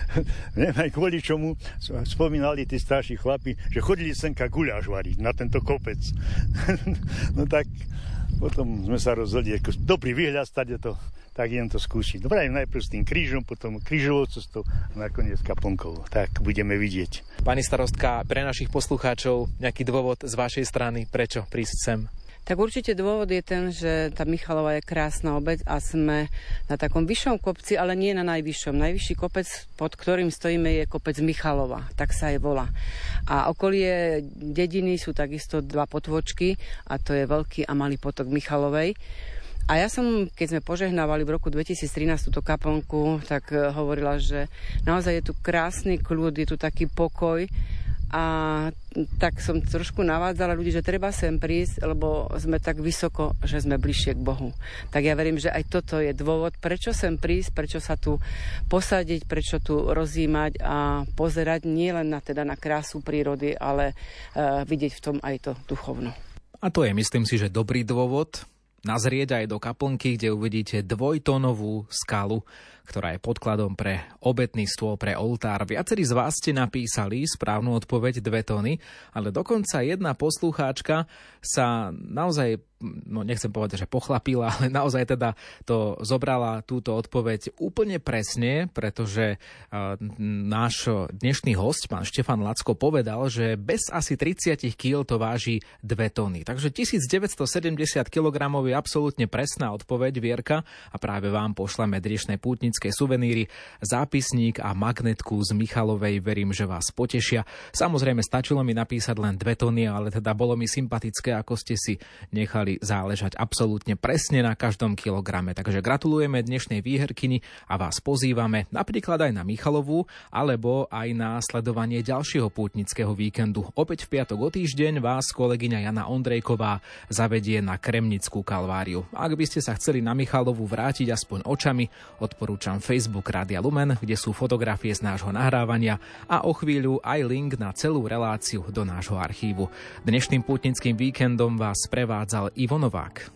Neviem aj kvôli čomu spomínali tí starší chlapi, že chodili senka guľaš variť na tento kopec. no tak potom sme sa rozhodli, ako dobrý výhľad stade to tak idem to skúsiť. Dobre, najprv s tým krížom, potom krížovou cestou a nakoniec kaplnkou. Tak budeme vidieť. Pani starostka, pre našich poslucháčov nejaký dôvod z vašej strany, prečo prísť sem? Tak určite dôvod je ten, že tá Michalova je krásna obec a sme na takom vyššom kopci, ale nie na najvyššom. Najvyšší kopec, pod ktorým stojíme, je kopec Michalova, tak sa aj volá. A okolie dediny sú takisto dva potvočky a to je veľký a malý potok Michalovej. A ja som, keď sme požehnávali v roku 2013 túto kaplnku, tak eh, hovorila, že naozaj je tu krásny kľud, je tu taký pokoj a tak som trošku navádzala ľudí, že treba sem prísť, lebo sme tak vysoko, že sme bližšie k Bohu. Tak ja verím, že aj toto je dôvod, prečo sem prísť, prečo sa tu posadiť, prečo tu rozímať a pozerať nielen na, teda na krásu prírody, ale uh, vidieť v tom aj to duchovno. A to je, myslím si, že dobrý dôvod, nazrieť aj do kaplnky, kde uvidíte dvojtónovú skalu, ktorá je podkladom pre obetný stôl pre oltár. Viacerí z vás ste napísali správnu odpoveď dve tóny, ale dokonca jedna poslucháčka sa naozaj no nechcem povedať, že pochlapila, ale naozaj teda to zobrala túto odpoveď úplne presne, pretože uh, náš dnešný host, pán Štefan Lacko, povedal, že bez asi 30 kg to váži 2 tony. Takže 1970 kg je absolútne presná odpoveď, Vierka, a práve vám pošleme dnešné pútnické suveníry, zápisník a magnetku z Michalovej, verím, že vás potešia. Samozrejme, stačilo mi napísať len 2 tony, ale teda bolo mi sympatické, ako ste si nechali záležať absolútne presne na každom kilograme. Takže gratulujeme dnešnej výherkyni a vás pozývame napríklad aj na Michalovú alebo aj na sledovanie ďalšieho pútnického víkendu. Opäť v piatok o týždeň vás kolegyňa Jana Ondrejková zavedie na Kremnickú kalváriu. Ak by ste sa chceli na Michalovú vrátiť aspoň očami, odporúčam Facebook Rádia Lumen, kde sú fotografie z nášho nahrávania a o chvíľu aj link na celú reláciu do nášho archívu. Dnešným pútnickým víkendom vás prevádzal Ivo Novák.